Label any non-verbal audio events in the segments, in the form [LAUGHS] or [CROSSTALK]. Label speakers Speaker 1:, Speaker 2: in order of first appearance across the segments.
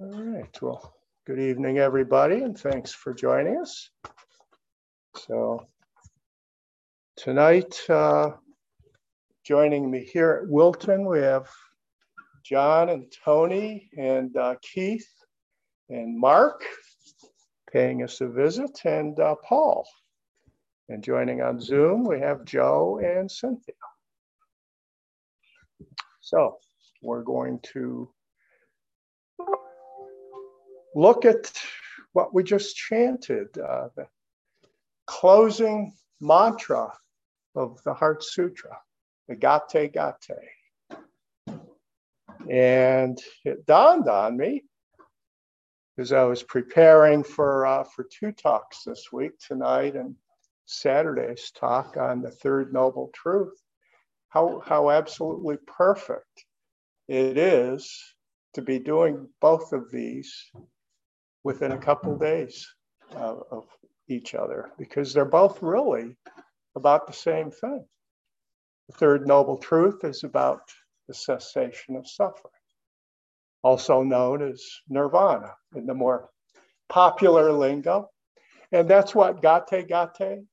Speaker 1: All right, well, good evening, everybody, and thanks for joining us. So tonight, uh, joining me here at Wilton, we have John and Tony and uh, Keith and Mark paying us a visit and uh, Paul. And joining on Zoom, we have Joe and Cynthia. So we're going to look at what we just chanted, uh, the closing mantra of the Heart Sutra, the Gate Gate. And it dawned on me as I was preparing for, uh, for two talks this week, tonight and Saturday's talk on the third noble truth, how, how absolutely perfect it is to be doing both of these within a couple days of, of each other because they're both really about the same thing. The third noble truth is about the cessation of suffering, also known as nirvana in the more popular lingo. And that's what gate gate,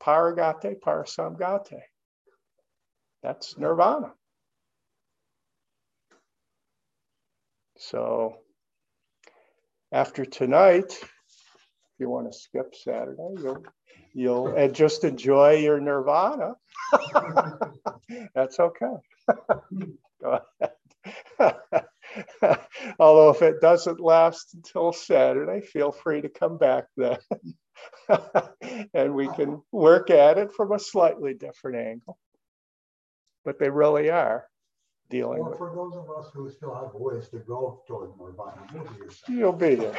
Speaker 1: paragate, parasamgate. That's nirvana. So after tonight, if you want to skip Saturday, you'll you'll and just enjoy your nirvana. [LAUGHS] That's okay. [LAUGHS] Go ahead. [LAUGHS] Although if it doesn't last until Saturday, feel free to come back then. and we can work at it from a slightly different angle. But they really are dealing
Speaker 2: Well,
Speaker 1: with.
Speaker 2: for those of us who still have ways to go toward be your
Speaker 1: You'll be there.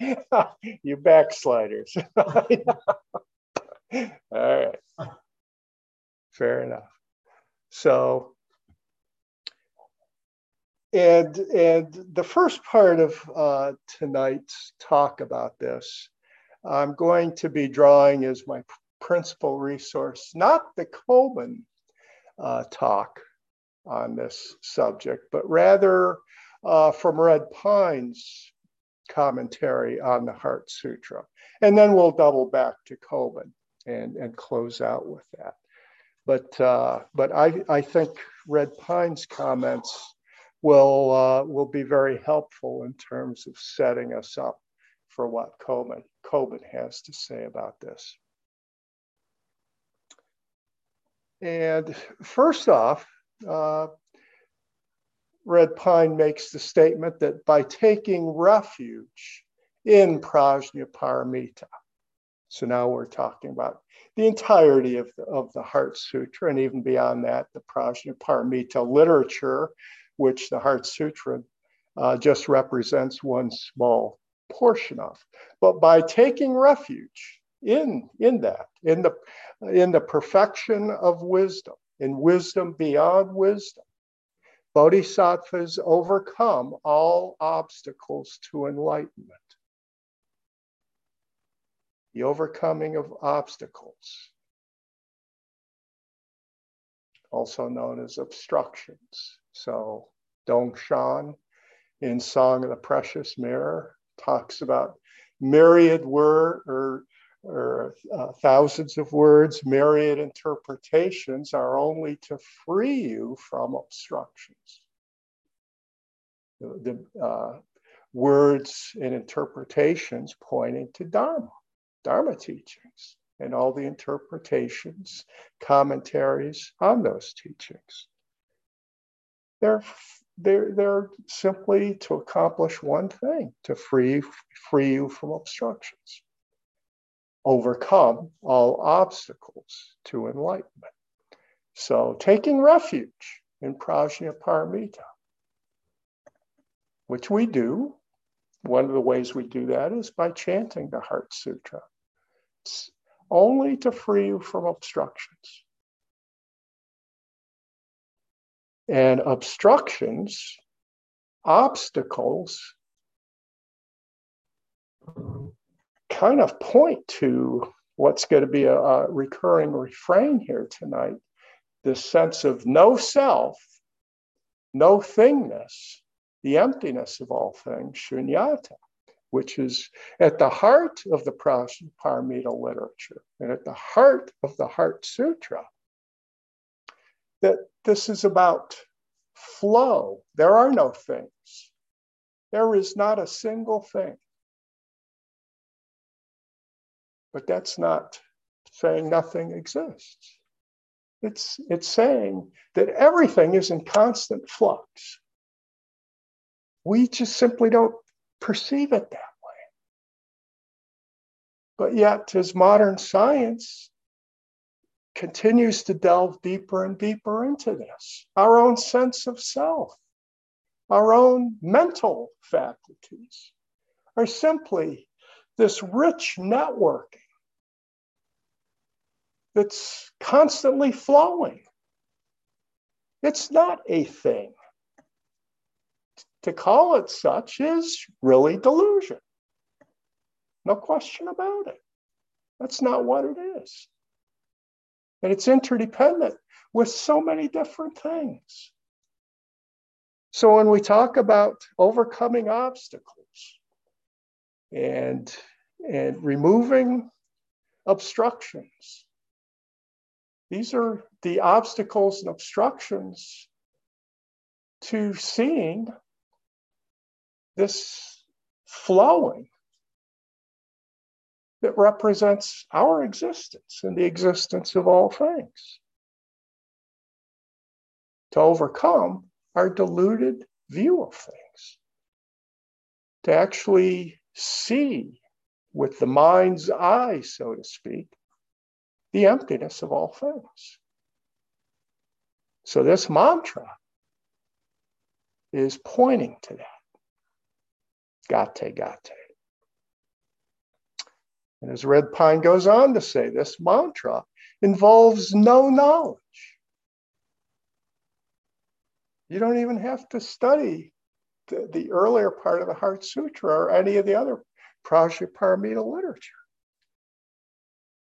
Speaker 1: [LAUGHS] you backsliders. [LAUGHS] All right. Fair enough. So, and and the first part of uh, tonight's talk about this, I'm going to be drawing as my principal resource, not the Kobun uh, talk, on this subject, but rather uh, from Red Pine's commentary on the Heart Sutra. And then we'll double back to Kobun and, and close out with that. But, uh, but I, I think Red Pine's comments will, uh, will be very helpful in terms of setting us up for what Kobun, Kobun has to say about this. And first off, uh, Red Pine makes the statement that by taking refuge in Prajnaparamita, so now we're talking about the entirety of the, of the Heart Sutra, and even beyond that, the Prajnaparamita literature, which the Heart Sutra uh, just represents one small portion of. But by taking refuge in, in that, in the, in the perfection of wisdom, in wisdom beyond wisdom. Bodhisattvas overcome all obstacles to enlightenment. The overcoming of obstacles, also known as obstructions. So, Dongshan in Song of the Precious Mirror talks about myriad word or uh, thousands of words, myriad interpretations are only to free you from obstructions. The, the uh, words and interpretations pointing to Dharma, Dharma teachings, and all the interpretations, commentaries on those teachings. They're, they're, they're simply to accomplish one thing to free, free you from obstructions overcome all obstacles to enlightenment. So, taking refuge in Prajnaparamita, which we do, one of the ways we do that is by chanting the Heart Sutra. It's only to free you from obstructions. And obstructions, obstacles, kind of point to what's going to be a, a recurring refrain here tonight this sense of no self no thingness, the emptiness of all things, shunyata, which is at the heart of the Paramita literature and at the heart of the Heart Sutra. That this is about flow. There are no things. There is not a single thing. But that's not saying nothing exists. It's, it's saying that everything is in constant flux. We just simply don't perceive it that way. But yet, as modern science continues to delve deeper and deeper into this, our own sense of self, our own mental faculties are simply this rich networking that's constantly flowing. It's not a thing. To call it such is really delusion. No question about it. That's not what it is. And it's interdependent with so many different things. So when we talk about overcoming obstacles and, and removing obstructions, these are the obstacles and obstructions to seeing this flowing that represents our existence and the existence of all things. To overcome our deluded view of things, to actually see with the mind's eye, so to speak, the emptiness of all things. So, this mantra is pointing to that. Gate, gate. And as Red Pine goes on to say, this mantra involves no knowledge. You don't even have to study the, earlier part of the Heart Sutra or any of the other Prajnaparamita literature.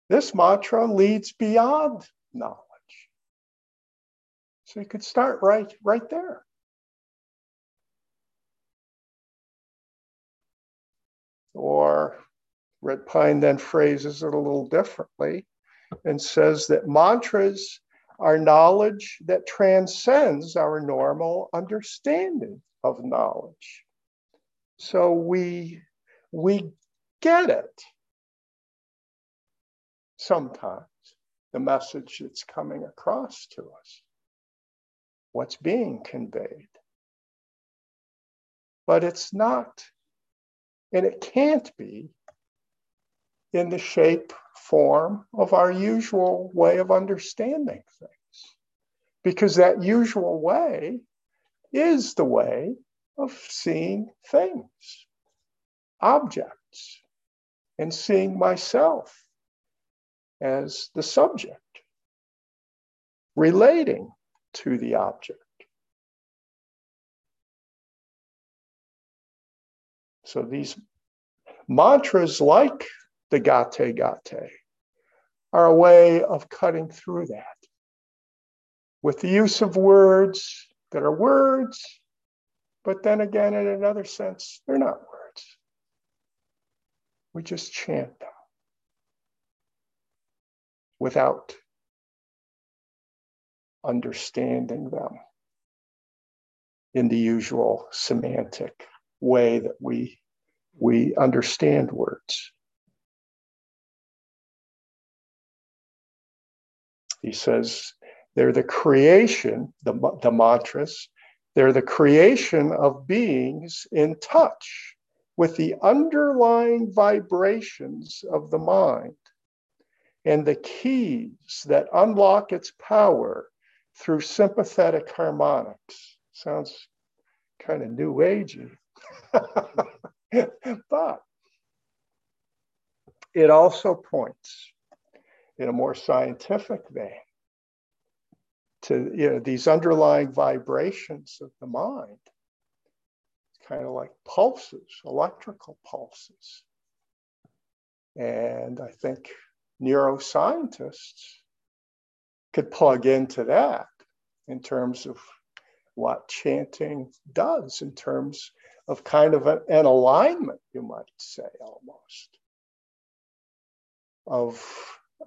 Speaker 1: This mantra leads beyond knowledge. So you could start right, right there. Or Red Pine then phrases it a little differently and says that mantras are knowledge that transcends our normal understanding of knowledge. So we, we get it sometimes the message that's coming across to us, what's being conveyed. But it's not, and it can't be, in the shape, form of our usual way of understanding things. Because that usual way is the way of seeing things, objects, and seeing myself as the subject, relating to the object. So these mantras, like the gate gate, are a way of cutting through that with the use of words that are words, but then again, in another sense, they're not words. We just chant them without understanding them in the usual semantic way that we, we understand words. He says they're the creation, the, the mantras, they're the creation of beings in touch with the underlying vibrations of the mind and the keys that unlock its power through sympathetic harmonics. Sounds kind of new agey. [LAUGHS] but it also points in a more scientific vein to you know these underlying vibrations of the mind kind of like pulses electrical pulses and i think neuroscientists could plug into that in terms of what chanting does in terms of kind of an, an alignment, you might say, almost, of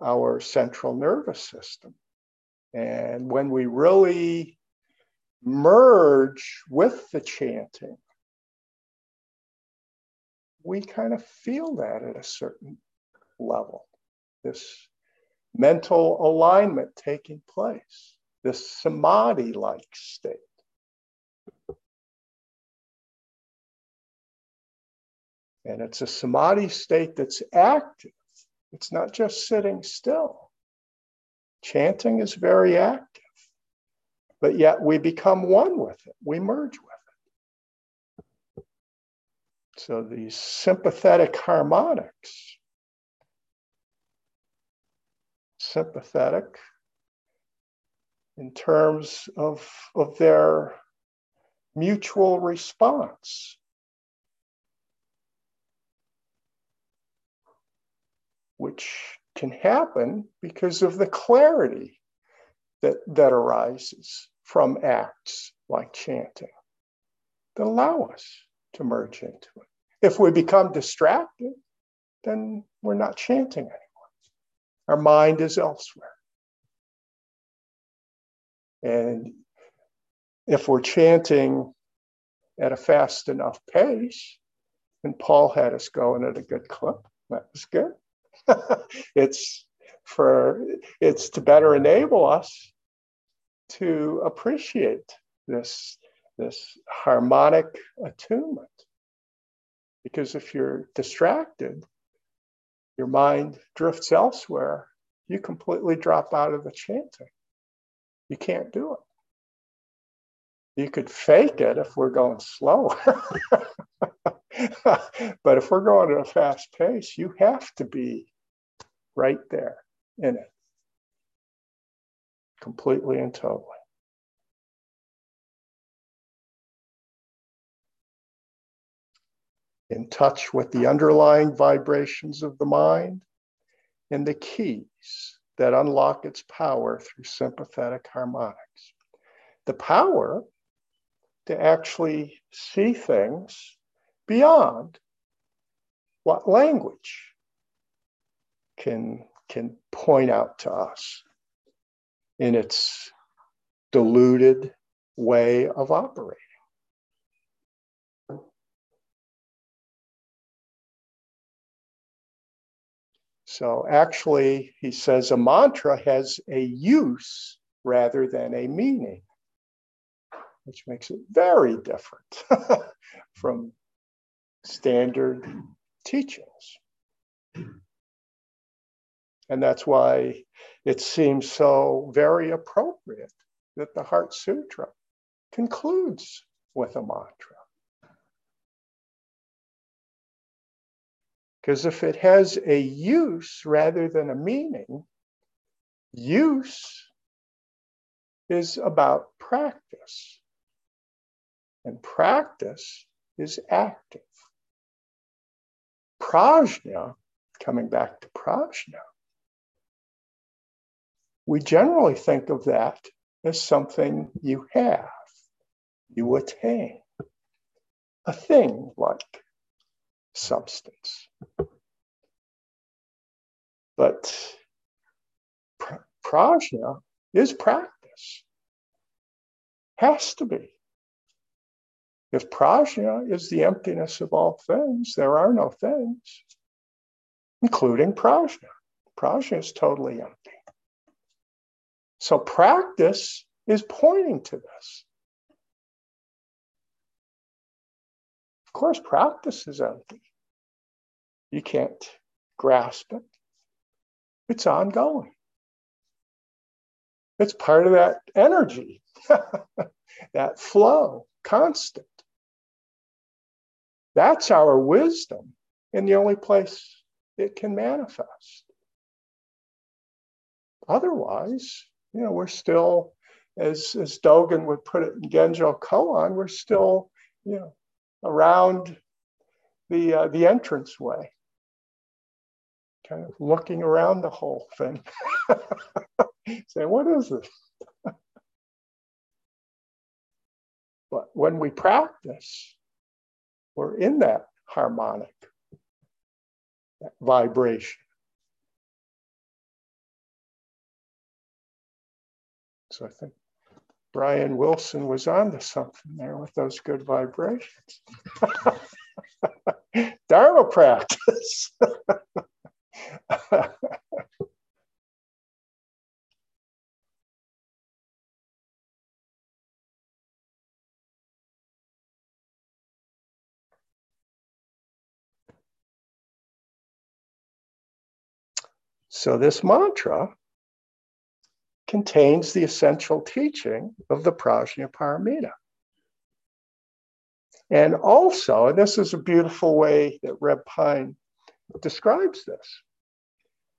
Speaker 1: our central nervous system. And when we really merge with the chanting, we kind of feel that at a certain level. This mental alignment taking place, this samadhi like state. And it's a samadhi state that's active. It's not just sitting still. Chanting is very active, but yet we become one with it, we merge with it. So these sympathetic harmonics, sympathetic in terms of, of their mutual response. Which can happen because of the clarity that, that arises from acts like chanting that allow us to merge into it. If we become distracted, then we're not chanting anymore. Our mind is elsewhere. And if we're chanting at a fast enough pace, and Paul had us going at a good clip, that was good. [LAUGHS] it's for it's to better enable us to appreciate this this harmonic attunement. Because if you're distracted, your mind drifts elsewhere, you completely drop out of the chanting. You can't do it. You could fake it if we're going slower. [LAUGHS] [LAUGHS] but if we're going at a fast pace, you have to be right there in it, completely and totally. In touch with the underlying vibrations of the mind and the keys that unlock its power through sympathetic harmonics. The power to actually see things beyond what language can, can point out to us in its diluted way of operating. So actually, he says a mantra has a use rather than a meaning, which makes it very different [LAUGHS] from standard teachings. And that's why it seems so very appropriate that the Heart Sutra concludes with a mantra. Because if it has a use rather than a meaning, use is about practice. And practice is active. Prajna, coming back to prajna, we generally think of that as something you have, you attain, a thing like substance. But prajna is practice, has to be. If prajna is the emptiness of all things, there are no things, including prajna. Prajna is totally empty. So practice is pointing to this. Of course, practice is empty. You can't grasp it. It's ongoing. It's part of that energy, [LAUGHS] that flow, constant. That's our wisdom and the only place it can manifest. Otherwise, you know, we're still, as, as Dogen would put it in Genjo Koan, we're still, you know, around the, uh, the entrance way, kind of looking around the whole thing, [LAUGHS] saying, what is this? [LAUGHS] But when we practice, we're in that harmonic, that vibration. So I think Brian Wilson was on onto something there with those good vibrations. [LAUGHS] Dharma practice. [LAUGHS] so this mantra contains the essential teaching of the Prajnaparamita. And also, and this is a beautiful way that Red Pine describes this.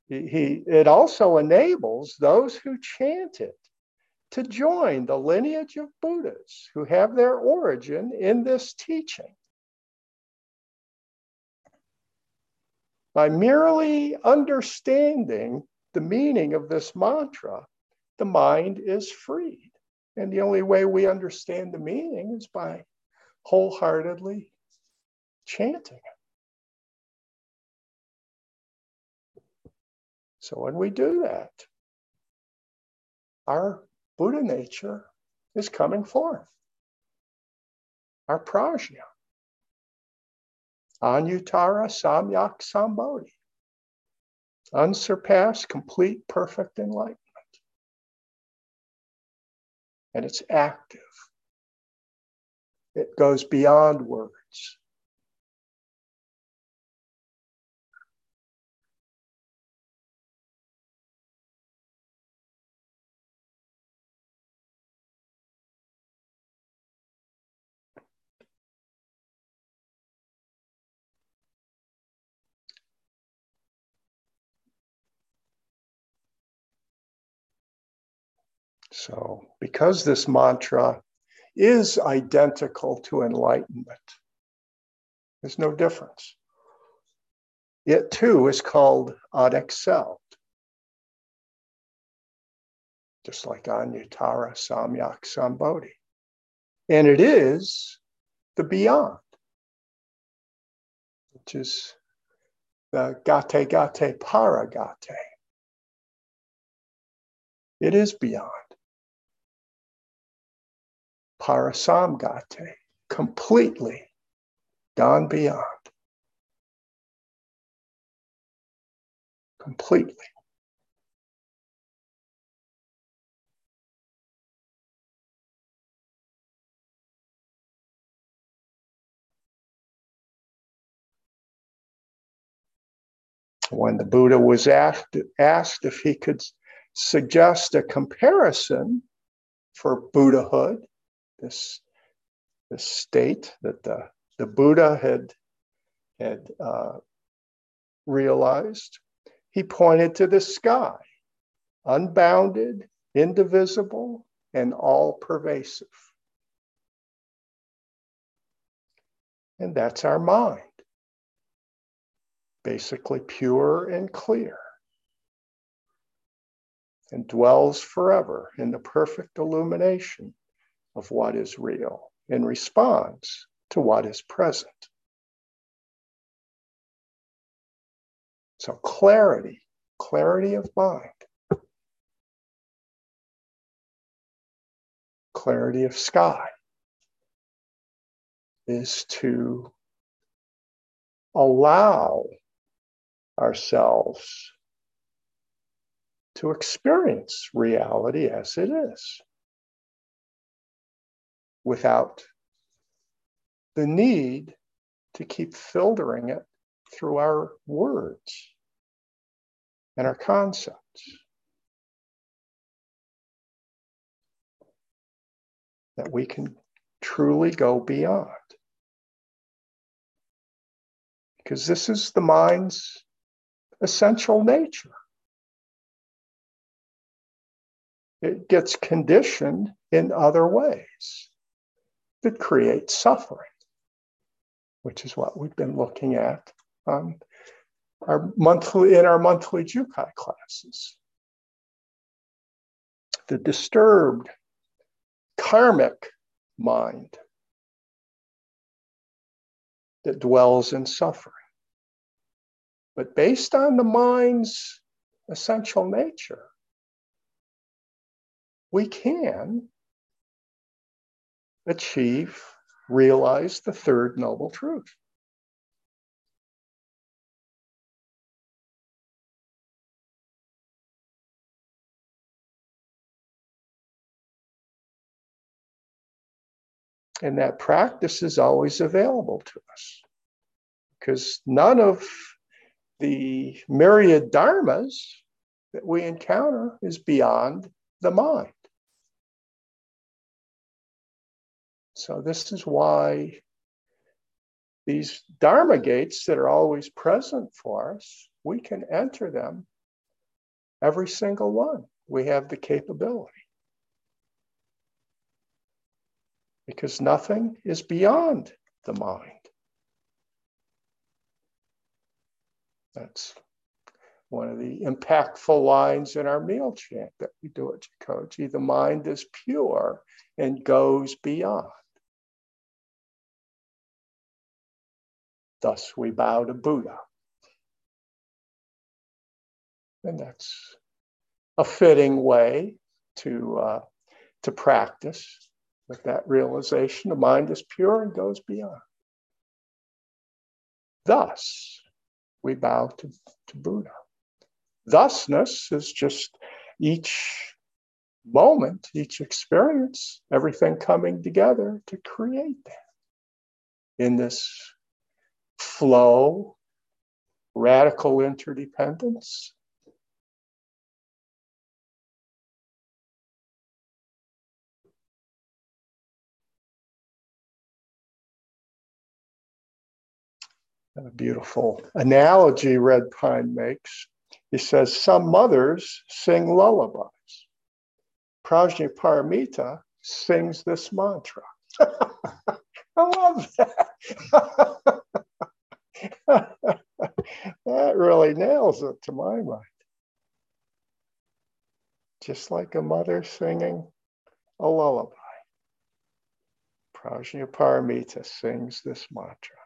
Speaker 1: He, he, it also enables those who chant it to join the lineage of Buddhas who have their origin in this teaching. By merely understanding the meaning of this mantra, the mind is freed. And the only way we understand the meaning is by wholeheartedly chanting it. So when we do that, our Buddha nature is coming forth. Our prajna. Anuttara Samyak Sambodhi. Unsurpassed, complete, perfect enlightenment and it's active. It goes beyond words. So, because this mantra is identical to enlightenment, there's no difference. It too is called unexcelled, just like Anuttara Samyak Sambodhi. And it is the beyond, which is the gate gate paragate. It is beyond parasamgate, completely gone beyond. Completely. When the Buddha was asked, asked if he could suggest a comparison for Buddhahood this, this state that the, the Buddha had, had uh, realized, he pointed to the sky, unbounded, indivisible, and all pervasive. And that's our mind, basically pure and clear, and dwells forever in the perfect illumination of what is real in response to what is present. So, clarity, clarity of mind, clarity of sky is to allow ourselves to experience reality as it is without the need to keep filtering it through our words and our concepts. That we can truly go beyond. Because this is the mind's essential nature. It gets conditioned in other ways that creates suffering, which is what we've been looking at on our monthly in our monthly Jukai classes. The disturbed karmic mind that dwells in suffering. But based on the mind's essential nature, we can achieve, realize the third noble truth. And that practice is always available to us because none of the myriad dharmas that we encounter is beyond the mind. So, this is why these dharma gates that are always present for us, we can enter them, every single one. We have the capability. Because nothing is beyond the mind. That's one of the impactful lines in our meal chant that we do at Jikoji. The mind is pure and goes beyond. Thus, we bow to Buddha. And that's a fitting way to, uh, to practice with that realization. The mind is pure and goes beyond. Thus, we bow to, to Buddha. Thusness is just each moment, each experience, everything coming together to create that in this flow, radical interdependence. a beautiful analogy Red Pine makes. He says, Some mothers sing lullabies. Prajnaparamita sings this mantra. [LAUGHS] I love that. [LAUGHS] [LAUGHS] that really nails it to my mind. Just like a mother singing a lullaby. Prajnaparamita sings this mantra.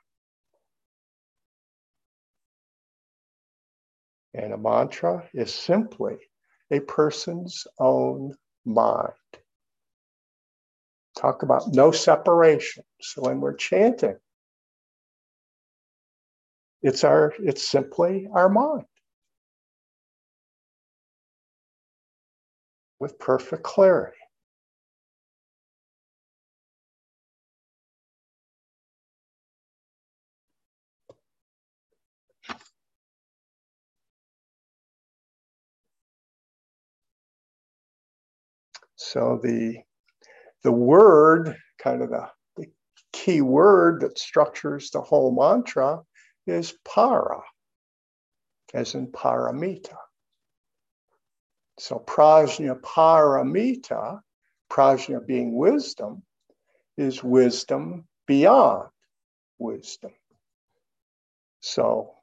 Speaker 1: And a mantra is simply a person's own mind. Talk about no separation. So when we're chanting, it's our it's simply our mind. With perfect clarity. So the the word, kind of the, the key word that structures the whole mantra is para, as in paramita. So prajna paramita, prajna being wisdom, is wisdom beyond wisdom. So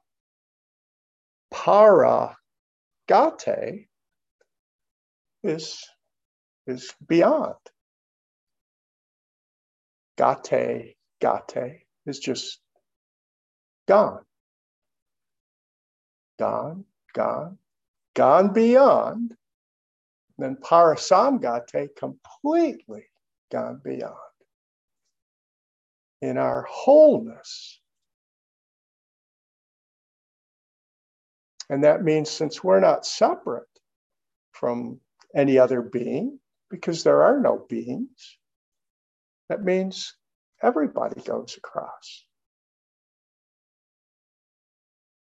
Speaker 1: para gate is, is beyond. Gate, gate is just gone. Gone, gone, gone beyond. Then parasamgate, completely gone beyond. In our wholeness. And that means since we're not separate from any other being, because there are no beings, that means everybody goes across.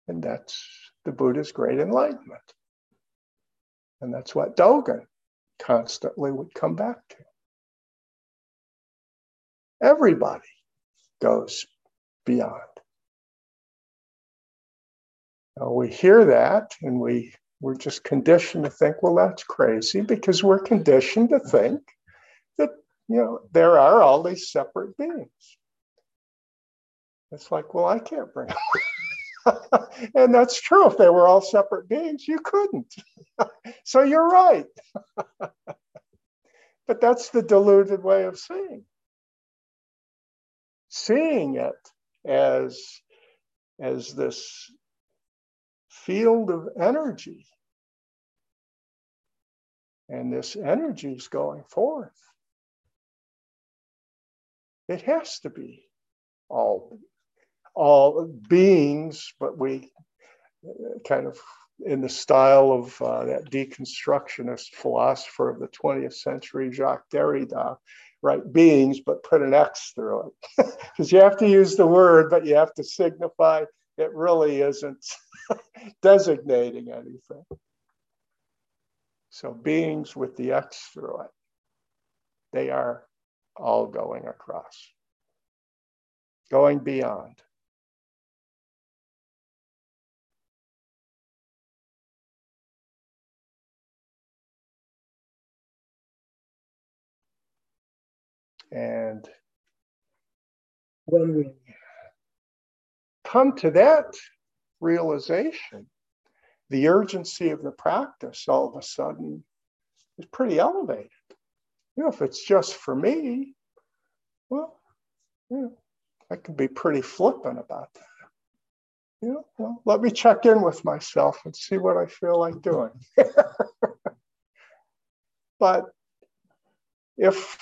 Speaker 1: And that's the Buddha's great enlightenment. And that's what Dogen constantly would come back to. Everybody goes beyond. Now we hear that and we, we're just conditioned to think, well, that's crazy because we're conditioned to think that, you know, there are all these separate beings. It's like, well, I can't bring [LAUGHS] and that's true. If they were all separate beings, you couldn't. [LAUGHS] so you're right. [LAUGHS] but that's the deluded way of seeing. Seeing it as, as this field of energy. And this energy is going forth. It has to be all, all beings, but we kind of in the style of uh, that deconstructionist philosopher of the 20th century, Jacques Derrida, right? Beings, but put an X through it. [LAUGHS] Because you have to use the word, but you have to signify it really isn't [LAUGHS] designating anything. So beings with the X through it, they are all going across, going beyond. And when we come to that realization, the urgency of the practice all of a sudden is pretty elevated. You know, if it's just for me, well, you know, I can be pretty flippant about that. You know, well, let me check in with myself and see what I feel like doing. [LAUGHS] but if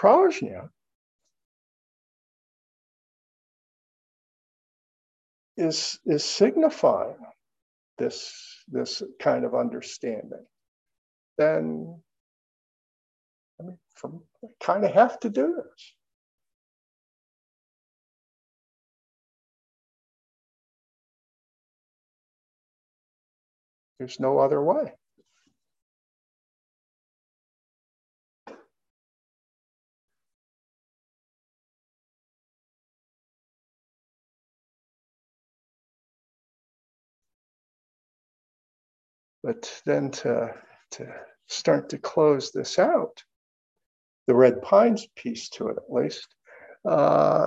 Speaker 1: prajna is, is signifying this, this kind of understanding, then I mean, from, kind of have to do this. There's no other way. But then to, to start to close this out, the Red Pines piece to it at least, uh,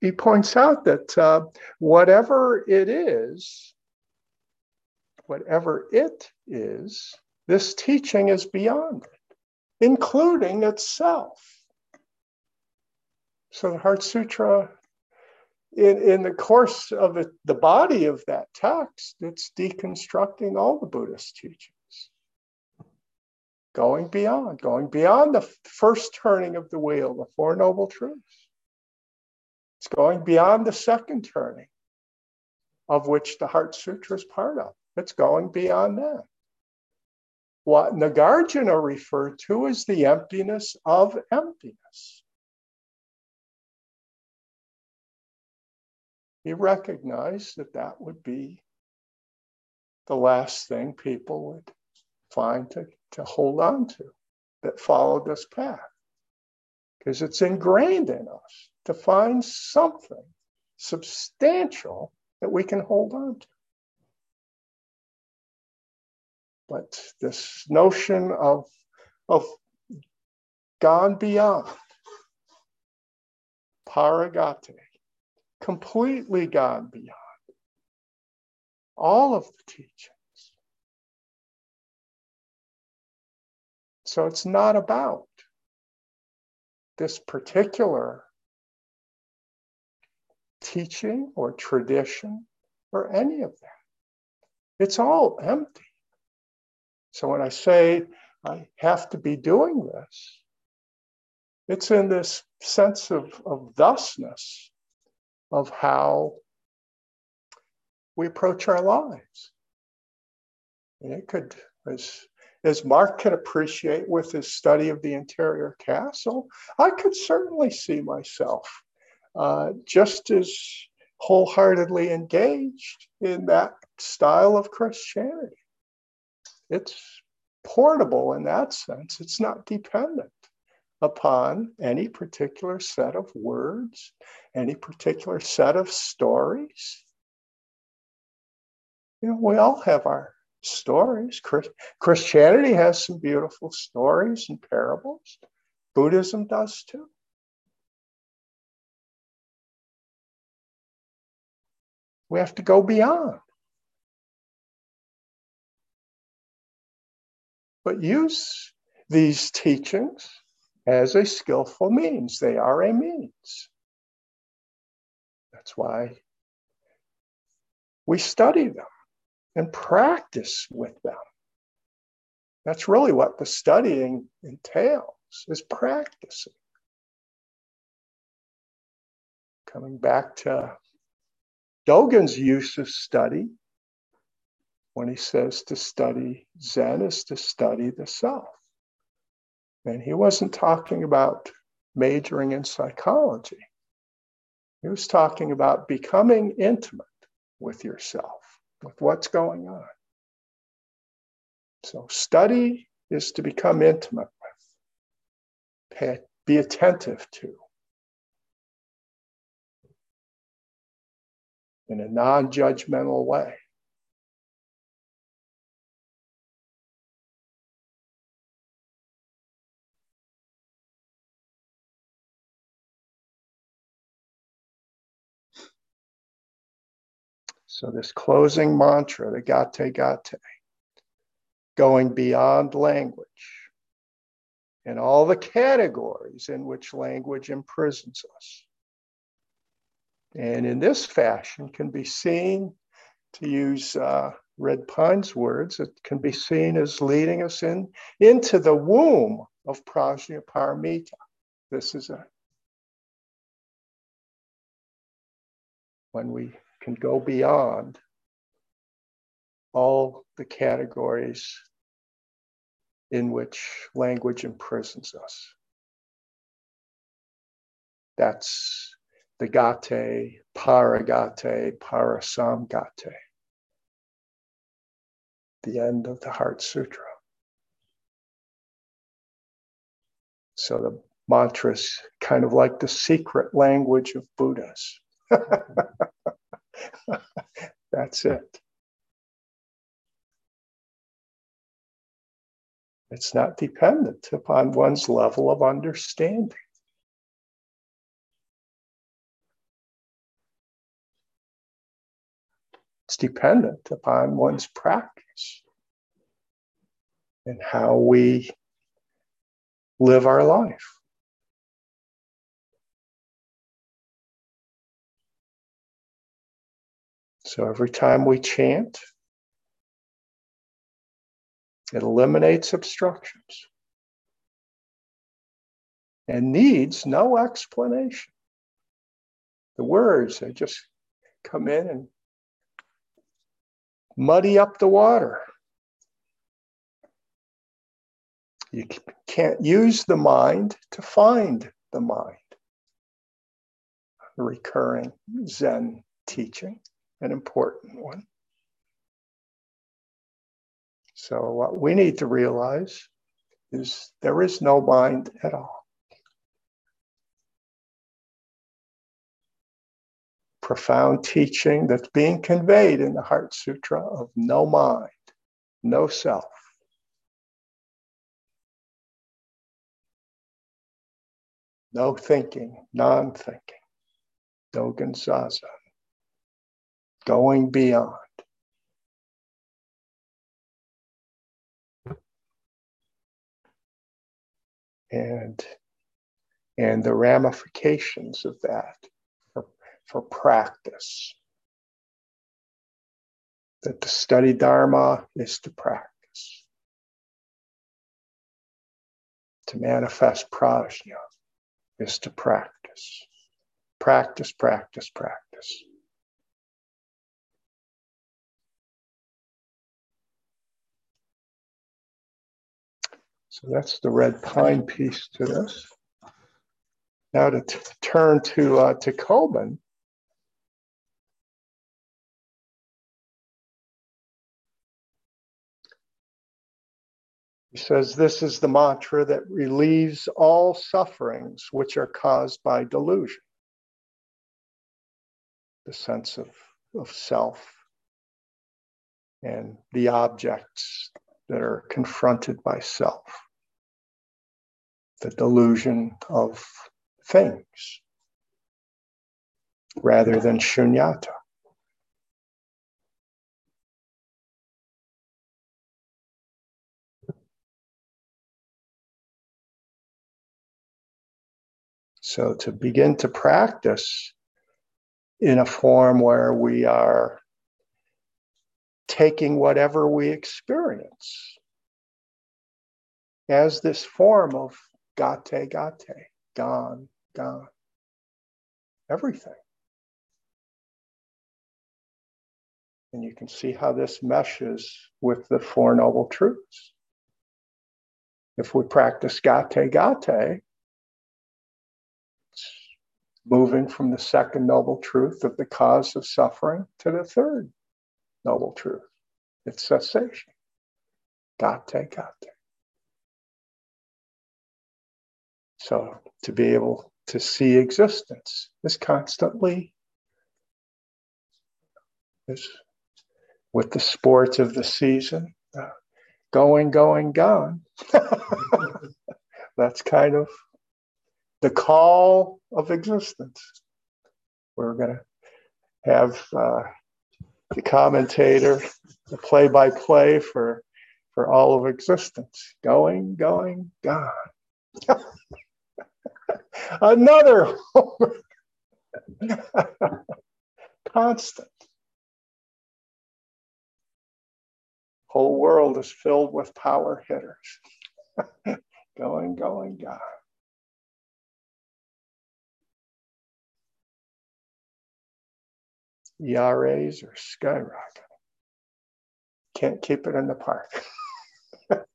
Speaker 1: he points out that uh, whatever it is, whatever it is, this teaching is beyond it, including itself. So the Heart Sutra in, in the course of it, the body of that text, it's deconstructing all the Buddhist teachings. Going beyond, going beyond the first turning of the wheel, the Four Noble Truths. It's going beyond the second turning, of which the Heart Sutra is part of. It's going beyond that. What Nagarjuna referred to as the emptiness of emptiness. He recognized that that would be the last thing people would find to, to hold on to that followed this path. Because it's ingrained in us to find something substantial that we can hold on to. But this notion of, of gone beyond, paragate, completely gone beyond all of the teachings. So it's not about this particular teaching or tradition or any of that. It's all empty. So when I say I have to be doing this, it's in this sense of, of thusness of how we approach our lives. And it could, as, as Mark can appreciate with his study of the interior castle, I could certainly see myself uh, just as wholeheartedly engaged in that style of Christianity. It's portable in that sense, it's not dependent upon any particular set of words, any particular set of stories. You know, we all have our stories. Christianity has some beautiful stories and parables. Buddhism does too. We have to go beyond. But use these teachings as a skillful means. They are a means. That's why we study them and practice with them. That's really what the studying entails is practicing. Coming back to Dogen's use of study, when he says to study Zen is to study the self. And he wasn't talking about majoring in psychology. He was talking about becoming intimate with yourself, with what's going on. So, study is to become intimate with, Pay, be attentive to, in a non judgmental way. So, this closing mantra, the gate gate, going beyond language and all the categories in which language imprisons us. And in this fashion, can be seen, to use uh, Red Pine's words, it can be seen as leading us in into the womb of Prajnaparamita. This is a when we can go beyond all the categories in which language imprisons us. That's the gate, paragate, parasamgate, the end of the Heart Sutra. So the mantra's kind of like the secret language of Buddhas. [LAUGHS] [LAUGHS] That's it. It's not dependent upon one's level of understanding. It's dependent upon one's practice and how we live our life. So every time we chant, it eliminates obstructions and needs no explanation. The words, they just come in and muddy up the water. You can't use the mind to find the mind. Recurring Zen teaching, an important one. So, what we need to realize is there is no mind at all. Profound teaching that's being conveyed in the Heart Sutra of no mind, no self. No thinking, non thinking, Dogen Zazen, going beyond. and and the ramifications of that for, for practice. That to study Dharma is to practice. To manifest prajna is to practice. Practice, practice, practice. So that's the Red Pine piece to this. Now to turn to uh, to Kobun. He says this is the mantra that relieves all sufferings which are caused by delusion, the sense of, of self and the objects that are confronted by self the delusion of things rather than shunyata. So, to begin to practice in a form where we are taking whatever we experience as this form of gate, gate, gone, gone, everything. And you can see how this meshes with the Four Noble Truths. If we practice gate, gate, moving from the second noble truth of the cause of suffering to the third noble truth. It's cessation. Gate, gate. So to be able to see existence is constantly is with the sports of the season, uh, going, going, gone. [LAUGHS] That's kind of the call of existence. We're going to have uh, the commentator, the play by play for, for all of existence. Going, going, gone. [LAUGHS] Another [LAUGHS] constant. Whole world is filled with power hitters. [LAUGHS] going, going, gone. ERAs are skyrocketing. Can't keep it in the park. [LAUGHS]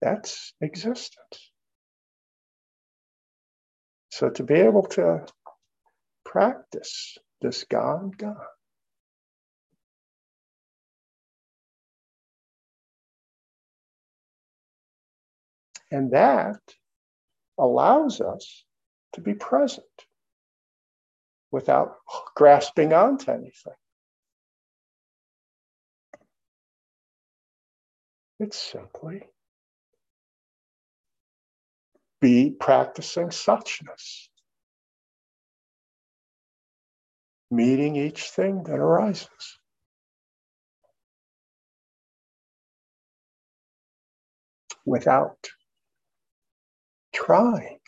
Speaker 1: That's existence. So to be able to practice this gate, gate. And that allows us to be present without grasping onto anything. It's simply be practicing suchness, meeting each thing that arises. Without trying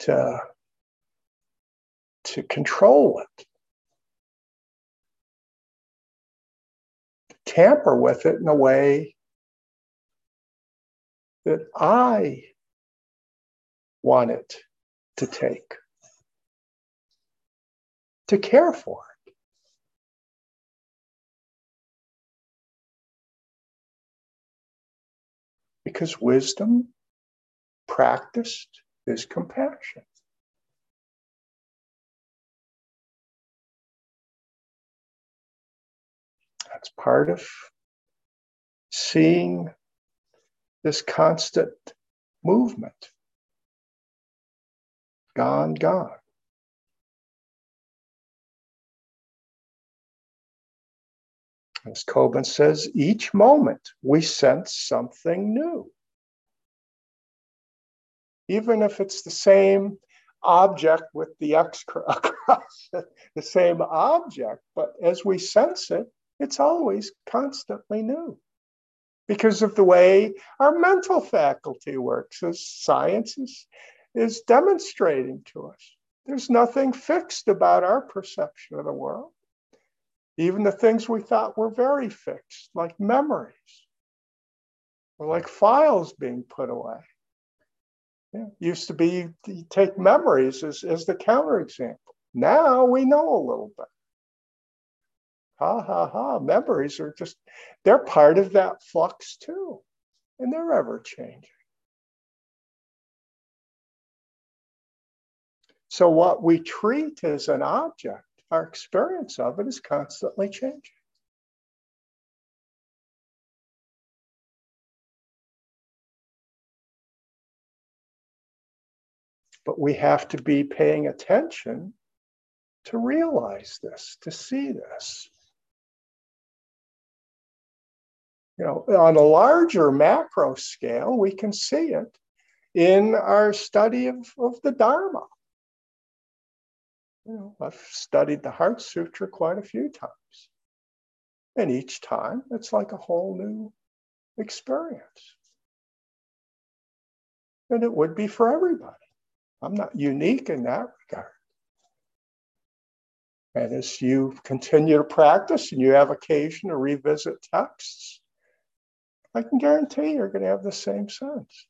Speaker 1: to to control it, tamper with it in a way that I want it to take, to care for. Because wisdom practiced is compassion. That's part of seeing this constant movement. Gone, gone. As Kobun says, each moment we sense something new. Even if it's the same object with the X [LAUGHS] across it, the same object, but as we sense it, it's always constantly new because of the way our mental faculty works, as science is, is demonstrating to us. There's nothing fixed about our perception of the world. Even the things we thought were very fixed, like memories, or like files being put away. Yeah, used to be you take memories as, as the counterexample. Now we know a little bit ha ha ha memories are just they're part of that flux too and they're ever changing so what we treat as an object our experience of it is constantly changing but we have to be paying attention to realize this, to see this. You know, on a larger macro scale, we can see it in our study of, of the Dharma. You know, I've studied the Heart Sutra quite a few times. And each time it's like a whole new experience. And it would be for everybody. I'm not unique in that regard. And as you continue to practice and you have occasion to revisit texts, I can guarantee you're going to have the same sense.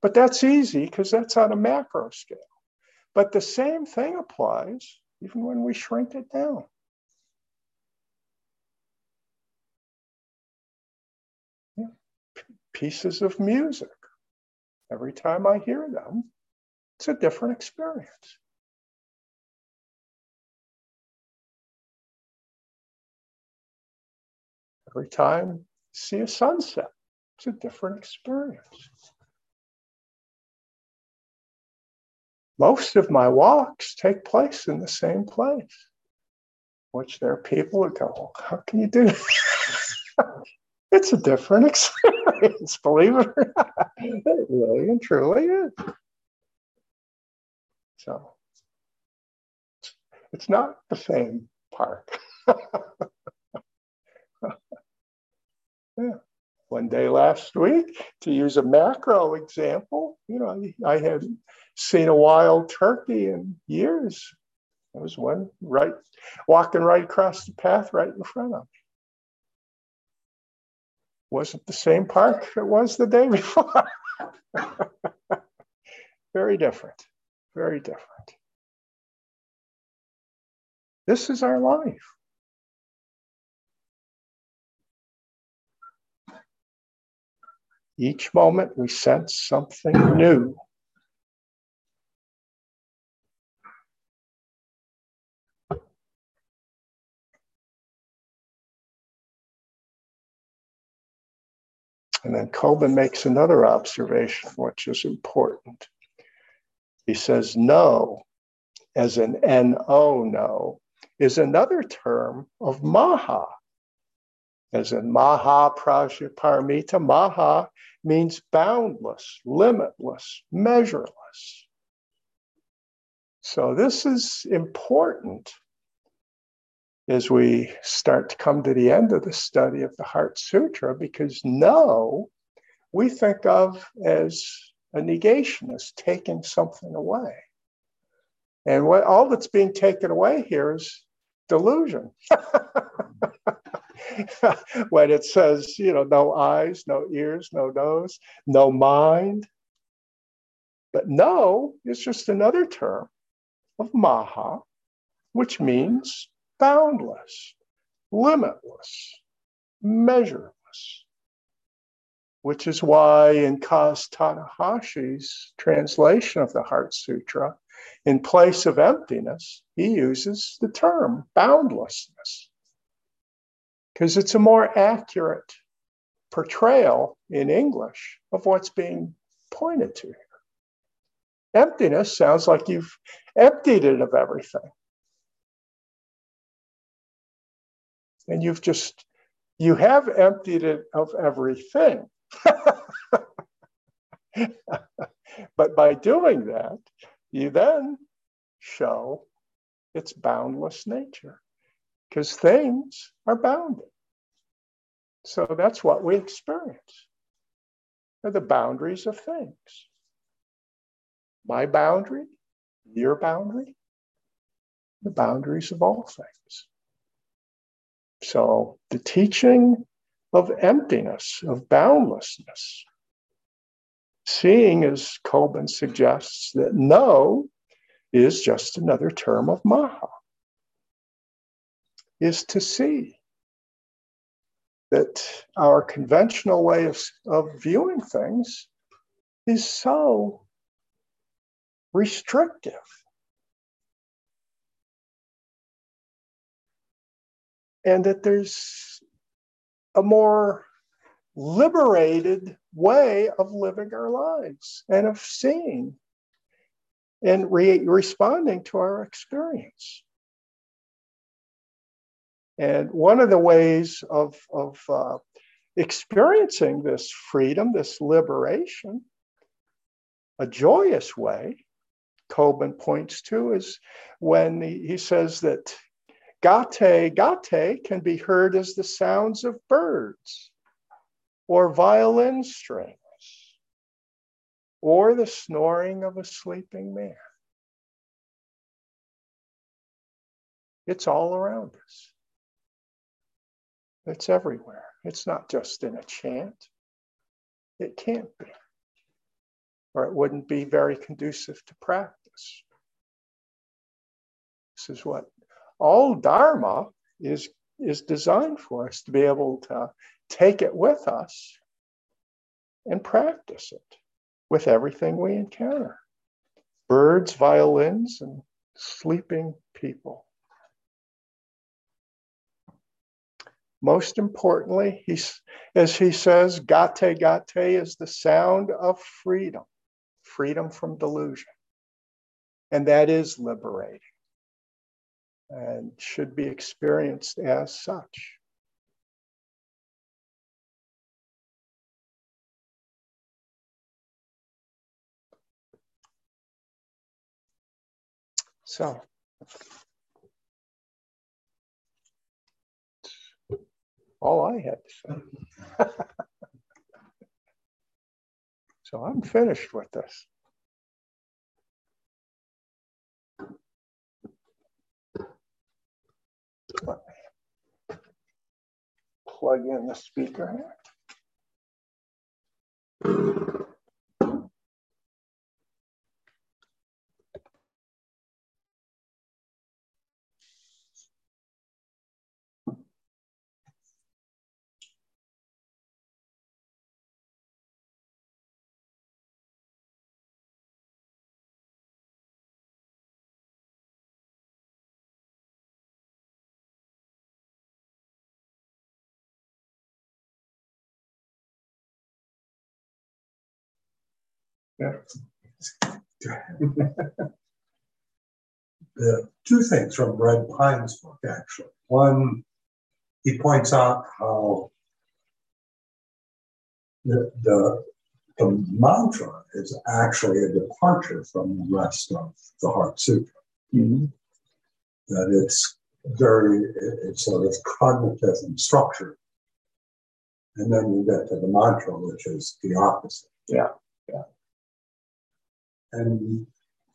Speaker 1: But that's easy because that's on a macro scale. But the same thing applies even when we shrink it down. Yeah. Pieces of music. Every time I hear them, it's a different experience. Every time I see a sunset, it's a different experience. Most of my walks take place in the same place, which there are people who go, How can you do that? [LAUGHS] it's a different [LAUGHS] experience, believe it or not. It really and truly is. So it's not the same park. [LAUGHS] yeah. One day last week, to use a macro example, you know, I had seen a wild turkey in years. There was one right walking right across the path right in front of me. Wasn't the same park it was the day [LAUGHS] before. very different, very different. This is our life. Each moment we sense something new. And then Kobun makes another observation, which is important. He says, no, as an N-O, no, is another term of Maha. As in Maha Prajnaparamita, Maha means boundless, limitless, measureless. So this is important as we start to come to the end of the study of the Heart Sutra, because no, we think of as a negation, as taking something away. And what all that's being taken away here is delusion. [LAUGHS] [LAUGHS] when it says, you know, no eyes, no ears, no nose, no mind. But no is just another term of Maha, which means boundless, limitless, measureless. Which is why in Kaz Tanahashi's translation of the Heart Sutra, in place of emptiness, he uses the term boundlessness because it's a more accurate portrayal in English of what's being pointed to here. Emptiness sounds like you've emptied it of everything. and you've just you have emptied it of everything [LAUGHS] but by doing that you then show its boundless nature because things are bounded so that's what we experience. Are the boundaries of things. My boundary your boundary the boundaries of all things. So the teaching of emptiness, of boundlessness, seeing, as Kobun suggests, that no is just another term of Maha, is to see that our conventional way of, of viewing things is so restrictive and that there's a more liberated way of living our lives and of seeing and re- responding to our experience. And one of the ways of, of uh, experiencing this freedom, this liberation, a joyous way, Kobun points to, is when he, he says that Gate, gate can be heard as the sounds of birds or violin strings. or the snoring of a sleeping man. It's all around us. It's everywhere. It's not just in a chant. It can't be, or it wouldn't be very conducive to practice. This is what all Dharma is, is designed for us to be able to take it with us and practice it with everything we encounter birds, violins, and sleeping people. Most importantly, he's, as he says, gate gate is the sound of freedom, freedom from delusion. And that is liberating and should be experienced as such. So, all I had to say. [LAUGHS] so I'm finished with this. Plug in the speaker here.
Speaker 2: The [LAUGHS] two things from Red Pine's book, actually. One, he points out how the, the, the mantra is actually a departure from the rest of the Heart Sutra. Mm-hmm. That it's very, it's sort of cognitive and structured. And then you get to the mantra, which is the opposite.
Speaker 1: Yeah, yeah.
Speaker 2: And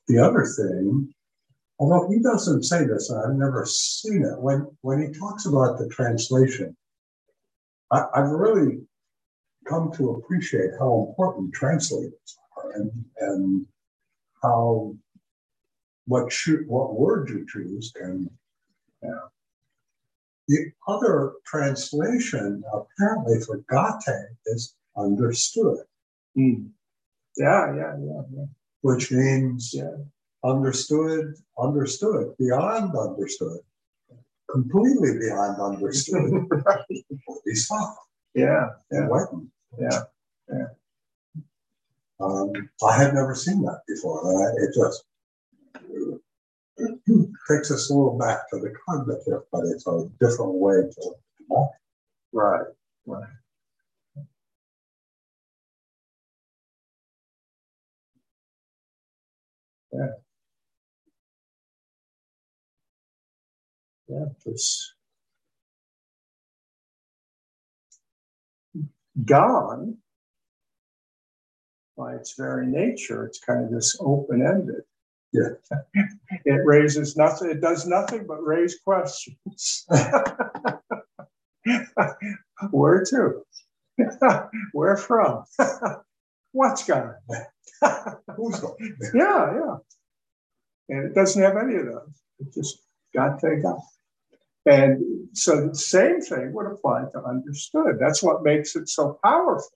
Speaker 2: the other thing, although he doesn't say this, I've never seen it, when, when he talks about the translation, I, I've really come to appreciate how important translators are and, and how what what word you choose and yeah. The other translation apparently for gate is understood.
Speaker 1: Mm. Yeah, yeah, yeah, yeah
Speaker 2: which means understood, understood, beyond understood, completely beyond understood. [LAUGHS]
Speaker 1: right. Yeah, yeah. Yeah, yeah.
Speaker 2: Um, I had never seen that before. It just takes us a little back to the cognitive, but it's a different way to.
Speaker 1: Right, right. Yeah. Yeah, it's gone by its very nature. It's kind of this open ended.
Speaker 2: Yeah. [LAUGHS]
Speaker 1: it raises nothing, it does nothing but raise questions. [LAUGHS] Where to? [LAUGHS] Where from? What's gone? [LAUGHS]
Speaker 2: Who's [LAUGHS]
Speaker 1: yeah, yeah. And it doesn't have any of those. It just got take off. And so the same thing would apply to understood. That's what makes it so powerful.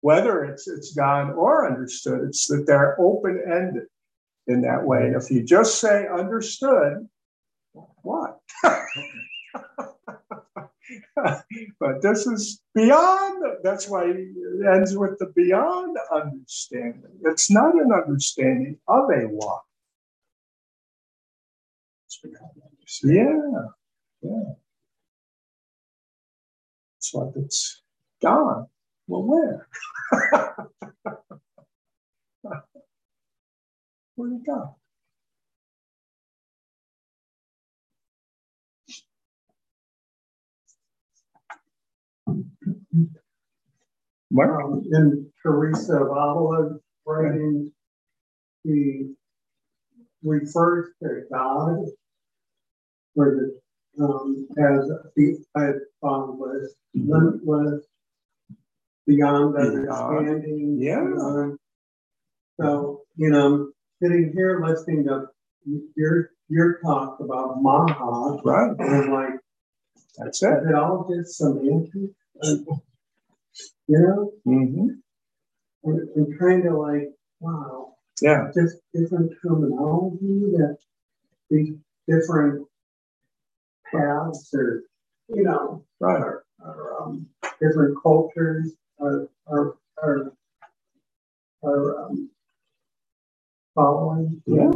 Speaker 1: Whether it's it's gone or understood, it's that they're open-ended in that way. And if you just say understood, what? [LAUGHS] but this is beyond, that's why it ends with the beyond understanding. It's not an understanding of a what. Yeah, yeah. It's like it's gone. Well, where? [LAUGHS] Where'd it go?
Speaker 2: Well, in Teresa of Avila,
Speaker 3: writing, he refers to God for the um, as the as boundless, limitless, beyond understanding.
Speaker 1: Yeah.
Speaker 3: beyond- So, you know, sitting here listening to your your talk about Maha,
Speaker 1: Right.
Speaker 3: and I'm like,
Speaker 1: That's
Speaker 3: is
Speaker 1: it.
Speaker 3: it all just some And, [LAUGHS] You know,
Speaker 1: hmm
Speaker 3: I'm, I'm kind of like, wow,
Speaker 1: Yeah.
Speaker 3: just different terminology that these different paths or, you know,
Speaker 1: Right.
Speaker 3: are, are um, different cultures are, are, are, are um, following.
Speaker 1: Yeah.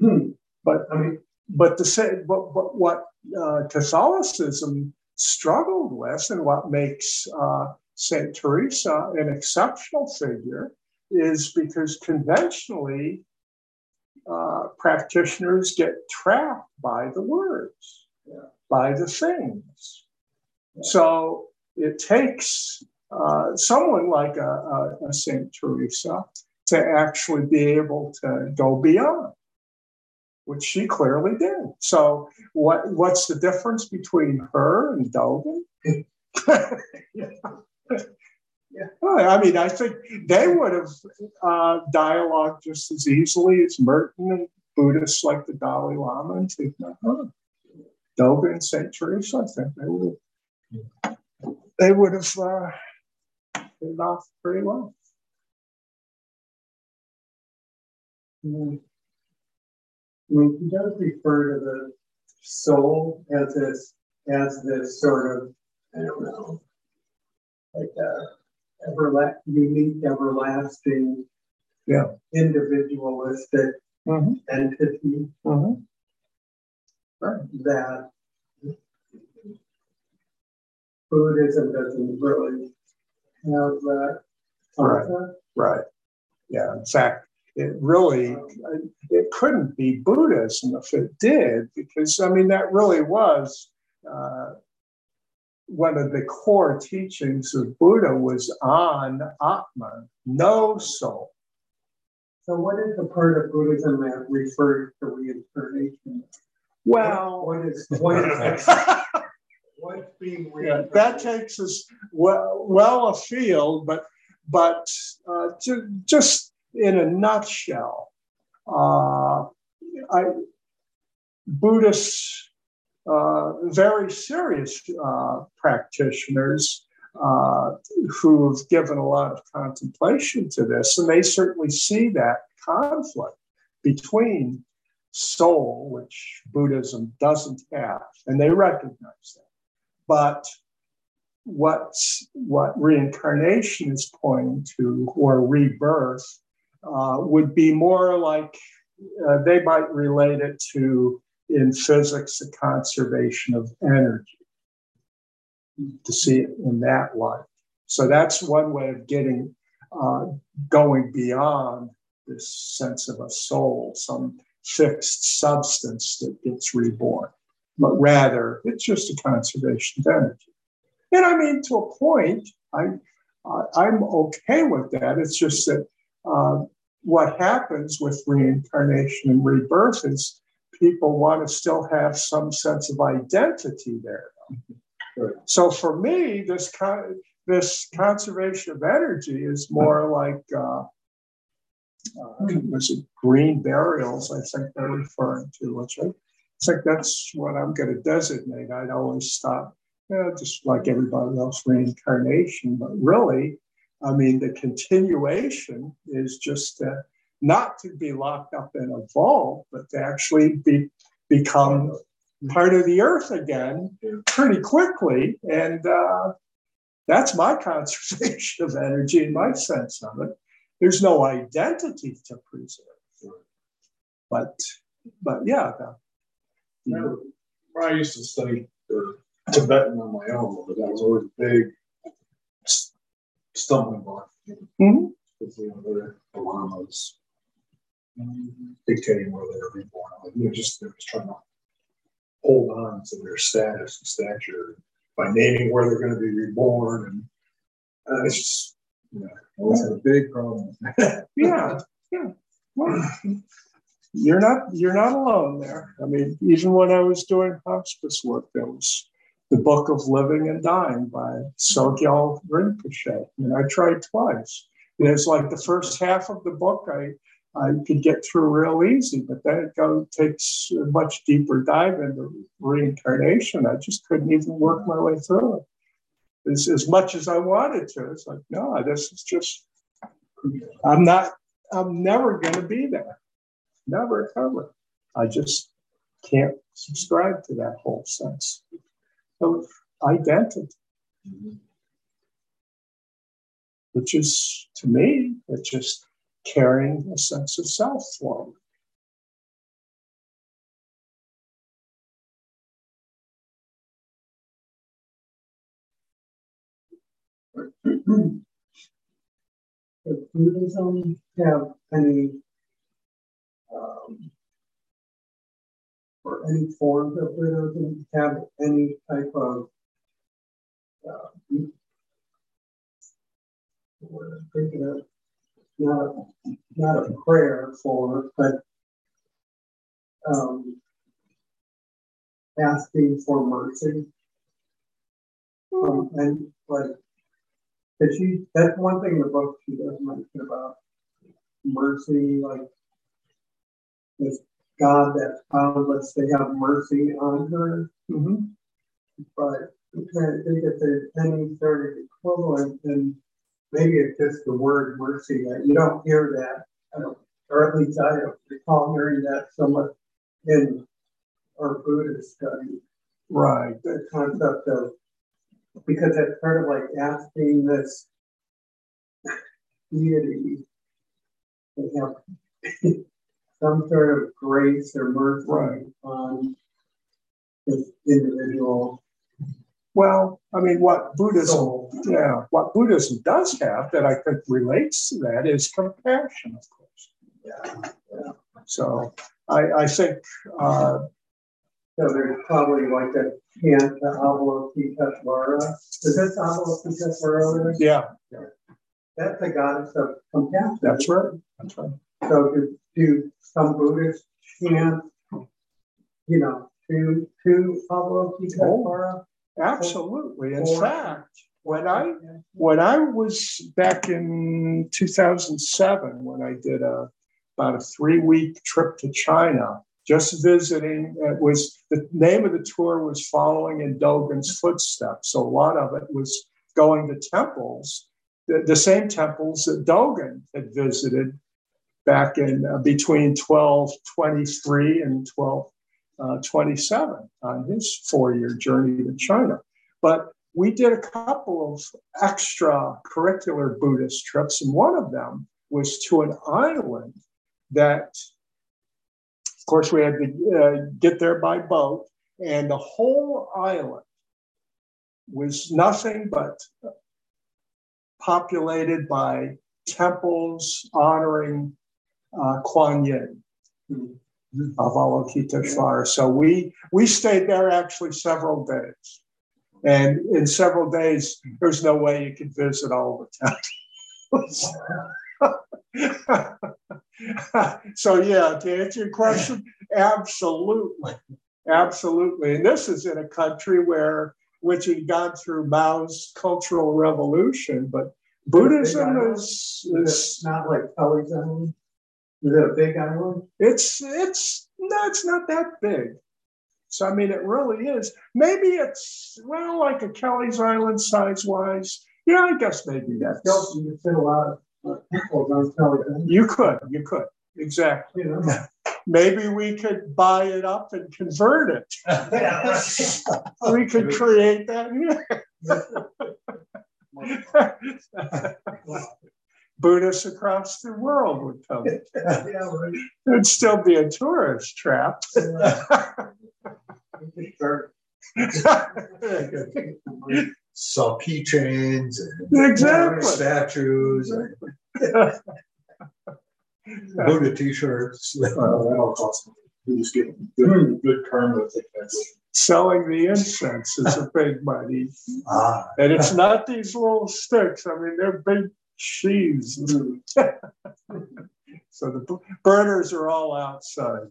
Speaker 1: [CLEARS THROAT] But
Speaker 3: I mean,
Speaker 1: but to say but, but what uh, Catholicism struggled with and what makes uh, Saint Teresa an exceptional figure is because conventionally uh, practitioners get trapped by the words, by the things. So it takes uh, someone like a, a, a Saint Teresa to actually be able to go beyond which she clearly did. So what what's the difference between her and Dogen? [LAUGHS] yeah. I mean, I think they would have uh, dialogued just as easily as Merton and Buddhists like the Dalai Lama and Thich Nhat Hanh. Dogen and Saint Teresa, I think they would have they would have uh, off pretty well.
Speaker 3: Mm. Mean, he does refer to the soul as this, as this sort of, I don't know, like a everla- unique, everlasting,
Speaker 1: Yeah.
Speaker 3: individualistic
Speaker 1: Mm-hmm.
Speaker 3: entity
Speaker 1: Mm-hmm.
Speaker 3: that Buddhism doesn't really have that
Speaker 1: Right. Right. Yeah. In fact, it really it couldn't be Buddhism if it did, because I mean that really was uh, one of the core teachings of Buddha was on Atman, no soul.
Speaker 3: So what is the part of Buddhism that refers to reincarnation?
Speaker 1: Well,
Speaker 3: What is, what is, [LAUGHS] what's being
Speaker 1: yeah, that takes us well, well afield, but but uh, ju- just in a nutshell, uh, I, Buddhists, uh, very serious uh, practitioners uh, who have given a lot of contemplation to this, and they certainly see that conflict between soul, which Buddhism doesn't have, and they recognize that. But what's what reincarnation is pointing to, or rebirth, uh, would be more like uh, they might relate it to in physics the conservation of energy to see it in that light. So that's one way of getting uh, going beyond this sense of a soul, some fixed substance that gets reborn, but rather it's just a conservation of energy. And I mean, to a point, I, I I'm okay with that. It's just that uh, what happens with reincarnation and rebirth is people want to still have some sense of identity there. So for me, this this conservation of energy is more like uh, uh, was it green burials? I think they're referring to, which I think that's what I'm going to designate. I'd always stop, just like everybody else, reincarnation, but really, I mean, the continuation is just not to be locked up in a vault, but to actually be become part of the earth again pretty quickly. And uh, that's my [LAUGHS] conservation of energy and my sense of it. There's no identity to preserve. But but yeah, the,
Speaker 4: when I used to study uh, Tibetan on my own, but that was always a big stumbling block.
Speaker 1: Mhm.
Speaker 4: Because you know, the the lamas dictating where they're reborn. Like, you know, just they're just trying to hold on to their status and stature by naming where they're going to be reborn, and uh, it's just That's a big problem. [LAUGHS]
Speaker 1: Yeah, yeah. Well, you're not you're not alone there. I mean, even when I was doing hospice work, there was the Book of Living and Dying by Sogyal Rinpoche, and I tried twice. And it's like the first half of the book I I could get through real easy, but then it goes takes a much deeper dive into reincarnation. I just couldn't even work my way through it. As, as much as I wanted to, it's like, no, this is just I'm not I'm never gonna be there. Never ever. I just can't subscribe to that whole sense of identity. Which is to me, it's just carrying a sense of self.
Speaker 3: Does Buddhism have any um, or any forms of Buddhism have any type of uh, not a, not a prayer for, but um, asking for mercy. Um, and like, that she, that's one thing in the book she does mention about mercy, like, this God that that's boundless, they have mercy on her.
Speaker 1: Mm-hmm.
Speaker 3: But I'm trying to think if there's any sort of equivalent, and maybe it's just the word mercy that you don't hear that, I don't, or at least I don't recall hearing that so much in our Buddhist study.
Speaker 1: Right.
Speaker 3: The concept of because it's sort of like asking this [LAUGHS] deity to have [LAUGHS] some sort of grace or mercy
Speaker 1: Right.
Speaker 3: on this individual
Speaker 1: Well, I mean, what Buddhism,
Speaker 3: soul.
Speaker 1: yeah, what Buddhism does have that I think relates to that is compassion, of course.
Speaker 3: Yeah. yeah.
Speaker 1: So I, I think, uh,
Speaker 3: So there's probably like a chant, the Avalokiteshvara. Is this Avalokiteshvara?
Speaker 1: yeah,
Speaker 3: That's the goddess of compassion.
Speaker 1: that's right. That's right.
Speaker 3: So do some Buddhists chant, you know, to, to Avalokiteshvara?
Speaker 1: Oh, absolutely. In
Speaker 3: Or-
Speaker 1: fact, when I when I was back in 2007, when I did a about a three week trip to China, just visiting, it was the name of the tour was following in Dogen's footsteps. So a lot of it was going to temples, the, the same temples that Dogen had visited back in uh, between 1223 and 1227 on his four year journey to China. But we did a couple of extra curricular Buddhist trips, and one of them was to an island that, of course, we had to uh, get there by boat, and the whole island was nothing but populated by temples honoring uh, Kuan Yin of Avalokiteshvara. So we we stayed there actually several days. And in several days, there's no way you could visit all the temples. [LAUGHS] so yeah, to answer your question, absolutely. Absolutely. And this is in a country where which had gone through Mao's cultural revolution, but Buddhism is,
Speaker 3: Is not like Island? Is it a big island?
Speaker 1: It's it's no, it's not that big. So I mean, it really is. Maybe it's well, like a Kelly's Island size wise. Yeah, I guess maybe that's.
Speaker 3: Still, you can fit a lot of uh, people on Kelly's Island.
Speaker 1: You could, you could exactly.
Speaker 3: You [LAUGHS] know?
Speaker 1: Maybe we could buy it up and convert it. [LAUGHS] We could create that. [LAUGHS] Buddhists across the world would come. [LAUGHS]
Speaker 3: Yeah, right.
Speaker 1: It'd still be a tourist trap.
Speaker 3: You can start-
Speaker 2: Saw keychains and
Speaker 1: exactly.
Speaker 2: statues, and [LAUGHS] Buddha t-shirts. [LAUGHS]
Speaker 4: Well, that'll cost me. You just get good, good karma.
Speaker 1: Selling the incense is a big money.
Speaker 2: Ah,
Speaker 1: And it's not these little sticks. I mean, they're big, She's. [LAUGHS] so the burners are all outside.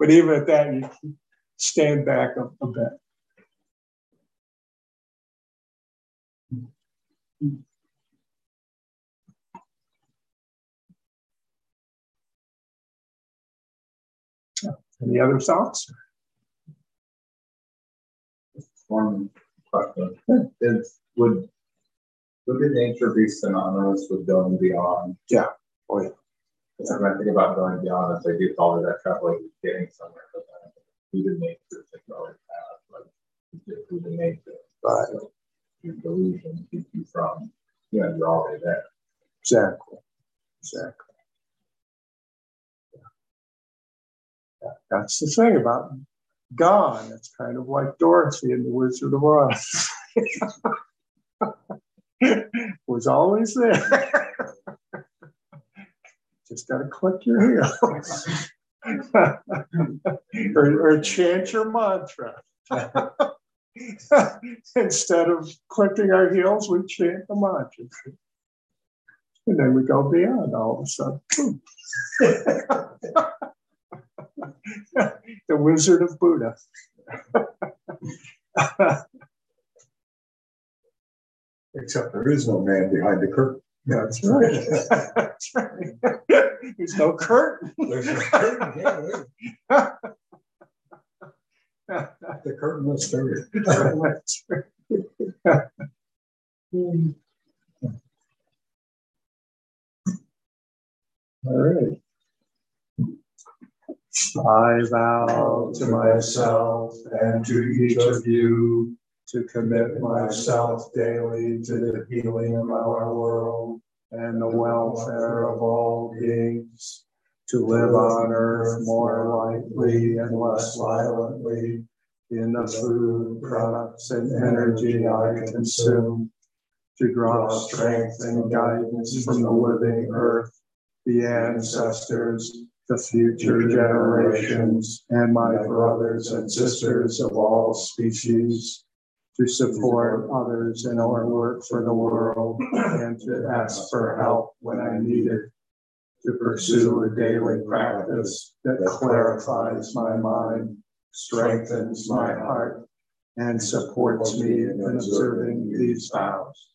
Speaker 1: But even at that, you stand back a, a bit. Any other thoughts?
Speaker 5: One would, Buddha nature be synonymous with going beyond?
Speaker 1: Yeah. Oh, yeah.
Speaker 5: Because when I think about going beyond, if I do follow that travel, like getting somewhere, but then Buddha nature going past, like Buddha nature.
Speaker 1: Right.
Speaker 5: So your delusion keeps you from, you know, you're already there.
Speaker 1: Exactly. Exactly. Yeah. That's the thing about gone. It's kind of like Dorothy in The Wizard of Oz. [LAUGHS] [LAUGHS] was always there. [LAUGHS] Just got to click your heels [LAUGHS] or, or chant your mantra. Instead of clicking our heels, we chant the mantra. And then we go beyond all of a sudden. the Wizard of Buddha.
Speaker 2: Except there is no man behind the curtain.
Speaker 1: That's right. [LAUGHS] That's right. There's no curtain.
Speaker 2: There's no curtain. Yeah, the curtain was stirred.
Speaker 1: That's right. All right. I vow to myself and to each of you to commit myself daily to the healing of our world and the welfare of all beings, to live on earth more lightly and less violently in the food, products, and energy I consume, to draw strength and guidance from the living earth, the ancestors, the future generations, and my brothers and sisters of all species, to support others in our work for the world, and to ask for help when I need it, to pursue a daily practice that clarifies my mind, strengthens my heart, and supports me in observing these vows.